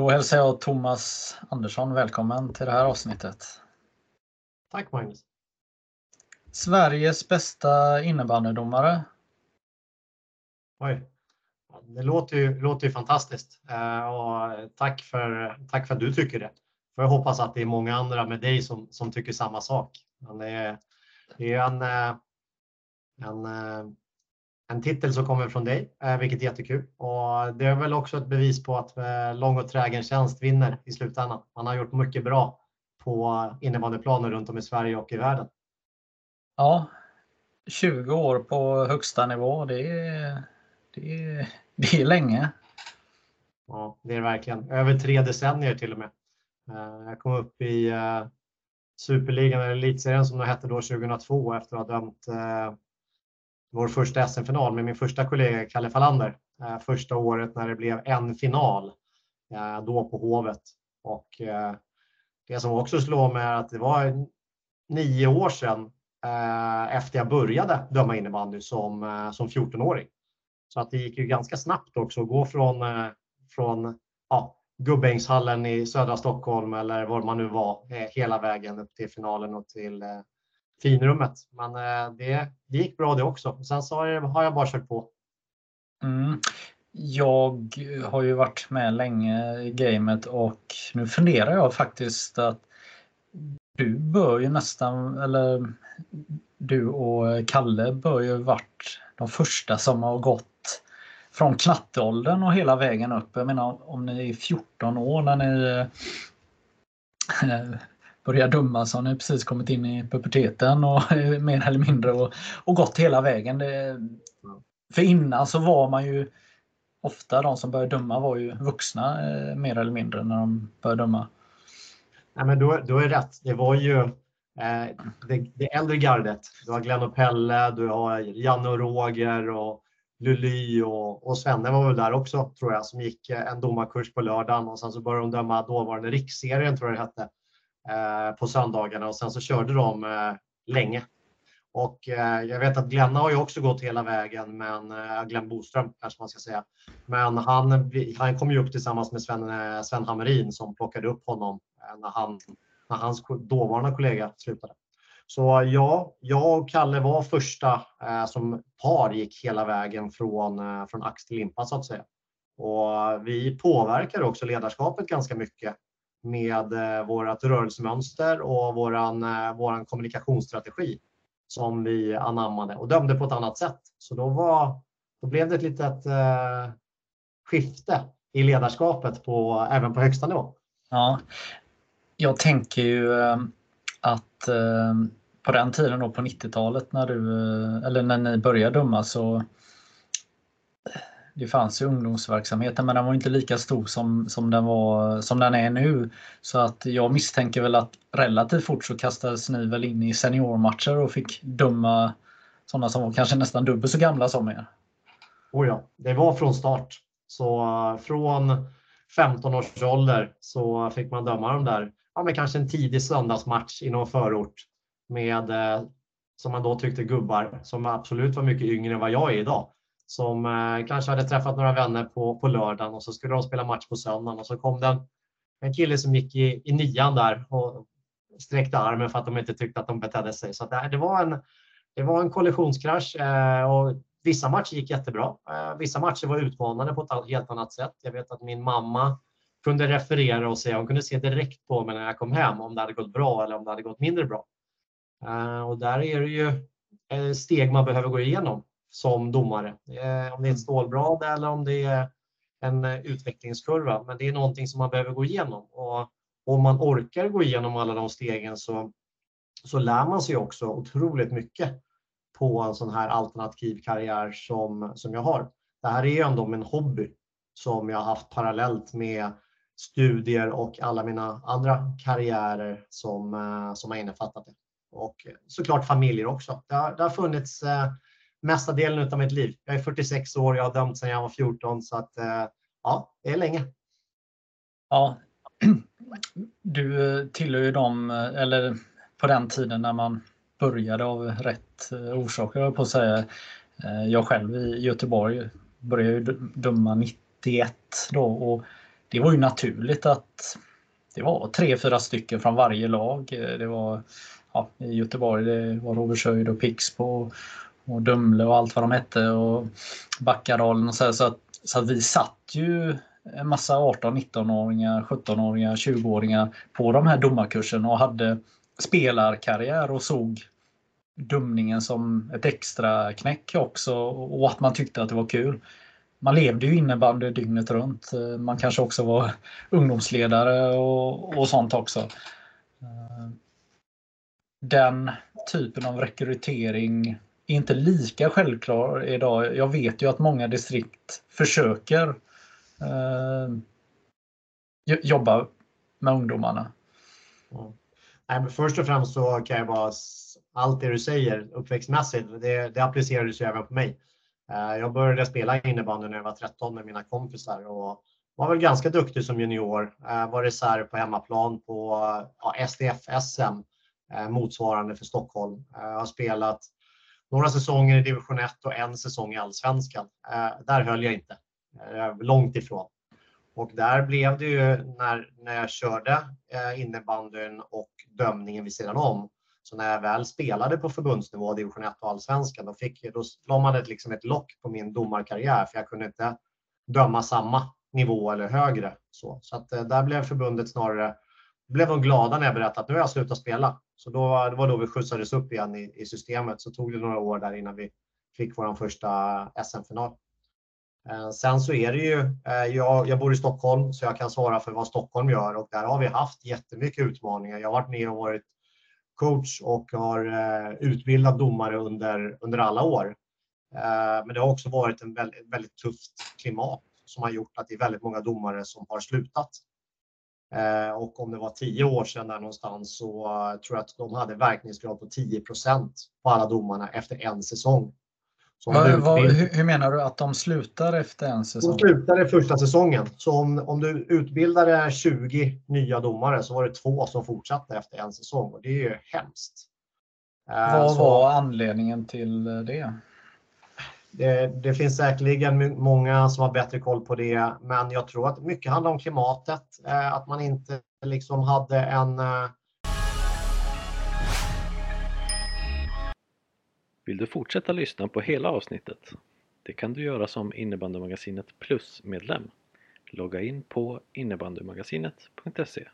Då hälsar jag Thomas Andersson välkommen till det här avsnittet. Tack Magnus. Sveriges bästa innebandydomare. Oj. Det låter ju, låter ju fantastiskt. Eh, och tack, för, tack för att du tycker det. För jag hoppas att det är många andra med dig som, som tycker samma sak. Men det är, det är en, eh, en, eh, en titel som kommer från dig, vilket är jättekul. Och det är väl också ett bevis på att lång och trägen tjänst vinner i slutändan. Man har gjort mycket bra på innebandyplaner runt om i Sverige och i världen. Ja, 20 år på högsta nivå, det är, det är, det är länge. Ja, det är verkligen. Över tre decennier till och med. Eh, jag kom upp i eh, Superligan, eller Elitserien som det hette då 2002 efter att ha dömt eh, vår första SM-final med min första kollega Kalle Falander. Eh, första året när det blev en final, eh, då på Hovet. Och eh, det som också slår mig är att det var nio år sedan efter jag började döma innebandy som, som 14-åring. Så att det gick ju ganska snabbt också att gå från, från ja, Gubbängshallen i södra Stockholm eller var man nu var eh, hela vägen upp till finalen och till eh, finrummet. Men det, det gick bra det också. Sen så har jag bara kört på. Mm. Jag har ju varit med länge i gamet och nu funderar jag faktiskt att du bör ju nästan, eller du och Kalle bör ju varit de första som har gått från knatteåldern och hela vägen upp. Jag menar om ni är 14 år när ni eh, börjar döma så har ni precis kommit in i puberteten och mer eller mindre och, och gått hela vägen. Det, för innan så var man ju ofta de som började döma var ju vuxna eh, mer eller mindre när de började döma. Nej, men då, då är det rätt. Det var ju eh, det, det äldre gardet. Du har Glenn och Pelle, du har Janne och Roger och Lully och, och Svenne var väl där också tror jag som gick eh, en domarkurs på lördagen och sen så började de döma dåvarande riksserien tror jag det hette Eh, på söndagarna och sen så körde de eh, länge. Och eh, jag vet att Glenna har ju också gått hela vägen, men eh, Glenn Boström kanske man ska säga. Men han, han kom ju upp tillsammans med Sven, eh, Sven Hammerin som plockade upp honom eh, när, han, när hans dåvarande kollega slutade. Så ja, jag och Kalle var första eh, som par gick hela vägen från, eh, från ax till limpa så att säga. Och vi påverkar också ledarskapet ganska mycket med eh, vårt rörelsemönster och våran, eh, våran kommunikationsstrategi som vi anammade och dömde på ett annat sätt. Så då, var, då blev det ett litet eh, skifte i ledarskapet på, även på högsta nivå. Ja, jag tänker ju eh, att eh, på den tiden då på 90-talet när du eller när ni började döma så det fanns ju ungdomsverksamheten men den var inte lika stor som, som, den var, som den är nu. Så att jag misstänker väl att relativt fort så kastades ni väl in i seniormatcher och fick döma sådana som var kanske nästan dubbelt så gamla som er. Oh ja, det var från start. Så eh, från 15 års ålder så fick man döma de där, ja men kanske en tidig söndagsmatch i någon förort med, eh, som man då tyckte, gubbar som absolut var mycket yngre än vad jag är idag. Som eh, kanske hade träffat några vänner på, på lördagen och så skulle de spela match på söndagen och så kom det en, kille som gick i, i nian där och sträckte armen för att de inte tyckte att de betedde sig. Så det, det, var, en, det var en kollisionskrasch eh, och vissa matcher gick jättebra. Eh, vissa matcher var utmanande på ett helt annat sätt. Jag vet att min mamma kunde referera och säga, hon kunde se direkt på mig när jag kom hem om det hade gått bra eller om det hade gått mindre bra. Eh, och där är det ju eh, steg man behöver gå igenom som domare. Eh, om det är ett stålblad eller om det är en utvecklingskurva. Men det är någonting som man behöver gå igenom. Och om man orkar gå igenom alla de stegen så, så lär man sig också otroligt mycket på en sån här alternativ karriär som, som jag har. Det här är ju ändå min hobby som jag har haft parallellt med studier och alla mina andra karriärer som, som har innefattat det och såklart familjer också. Det har, det har funnits eh, mesta delen av mitt liv. Jag är 46 år, jag har dömt sedan jag var 14 så att eh, ja, det är länge. Ja, du eh, tillhör ju dem, eh, eller på den tiden när man började av rätt eh, orsaker på att säga. Jag själv i Göteborg började ju döma 91 då och det var ju naturligt att det var tre, fyra stycken från varje lag. Det var ja, i Göteborg, det var Rovershöjd och Pixbo och Dumle och allt vad de hette och Backadalen och så, här, så att, så att vi satt ju en massa 18, 19-åringar, 17-åringar, 20-åringar på de här domarkurserna och hade spelarkarriär och såg dumningen som ett extra knäck också och att man tyckte att det var kul. Man levde ju innebandy dygnet runt. Man kanske också var ungdomsledare och, och sånt också. Eh, den typen av rekrytering inte lika självklar idag. Jag vet ju att många distrikt försöker eh, jobba med ungdomarna. Mm. Nej, men först och främst så kan jag bara, allt det du säger uppväxtmässigt, det, det applicerades ju även på mig. Eh, jag började spela innebandy när jag var 13 med mina kompisar och var väl ganska duktig som junior. Eh, var reserv på hemmaplan på ja, SDF-SM eh, motsvarande för Stockholm. Eh, jag har spelat några säsonger i division 1 och en säsong i allsvenskan. Eh, där höll jag inte. Eh, långt ifrån. Och där blev det ju när, när jag körde eh, innebandyn och dömningen vid sidan om så när jag väl spelade på förbundsnivå, division 1 och allsvenskan, då, fick, då la man ett, liksom ett lock på min domarkarriär för jag kunde inte döma samma nivå eller högre. Så, så att eh, där blev förbundet snarare, blev de glada när jag berättade att nu har jag slutat spela. Så då, det var då vi skjutsades upp igen i, i systemet. Så tog det några år där innan vi fick vår första SM-final. Eh, sen så är det ju, eh, jag, jag bor i Stockholm så jag kan svara för vad Stockholm gör och där har vi haft jättemycket utmaningar. Jag har varit med och varit coach och har eh, utbildat domare under, under alla år. Men det har också varit en väldigt, väldigt tufft klimat som har gjort att det är väldigt många domare som har slutat. Eh, och om det var tio år sedan där någonstans så tror jag att de hade verkningsgrad på 10 på alla domarna efter en säsong. Vad, vad, hur, menar du att de slutar efter en säsong? De slutar i första säsongen. Så om, om du utbildade 20 nya domare så var det två som fortsatte efter en säsong och det är ju hemskt. Eh, vad så, var anledningen till det? Det? Det finns säkerligen många som har bättre koll på det, men jag tror att mycket handlar om klimatet. Eh, att man inte liksom hade en eh, Vill du fortsätta lyssna på hela avsnittet? Det kan du göra som Innebandymagasinet Plus-medlem. Logga in på innebandymagasinet.se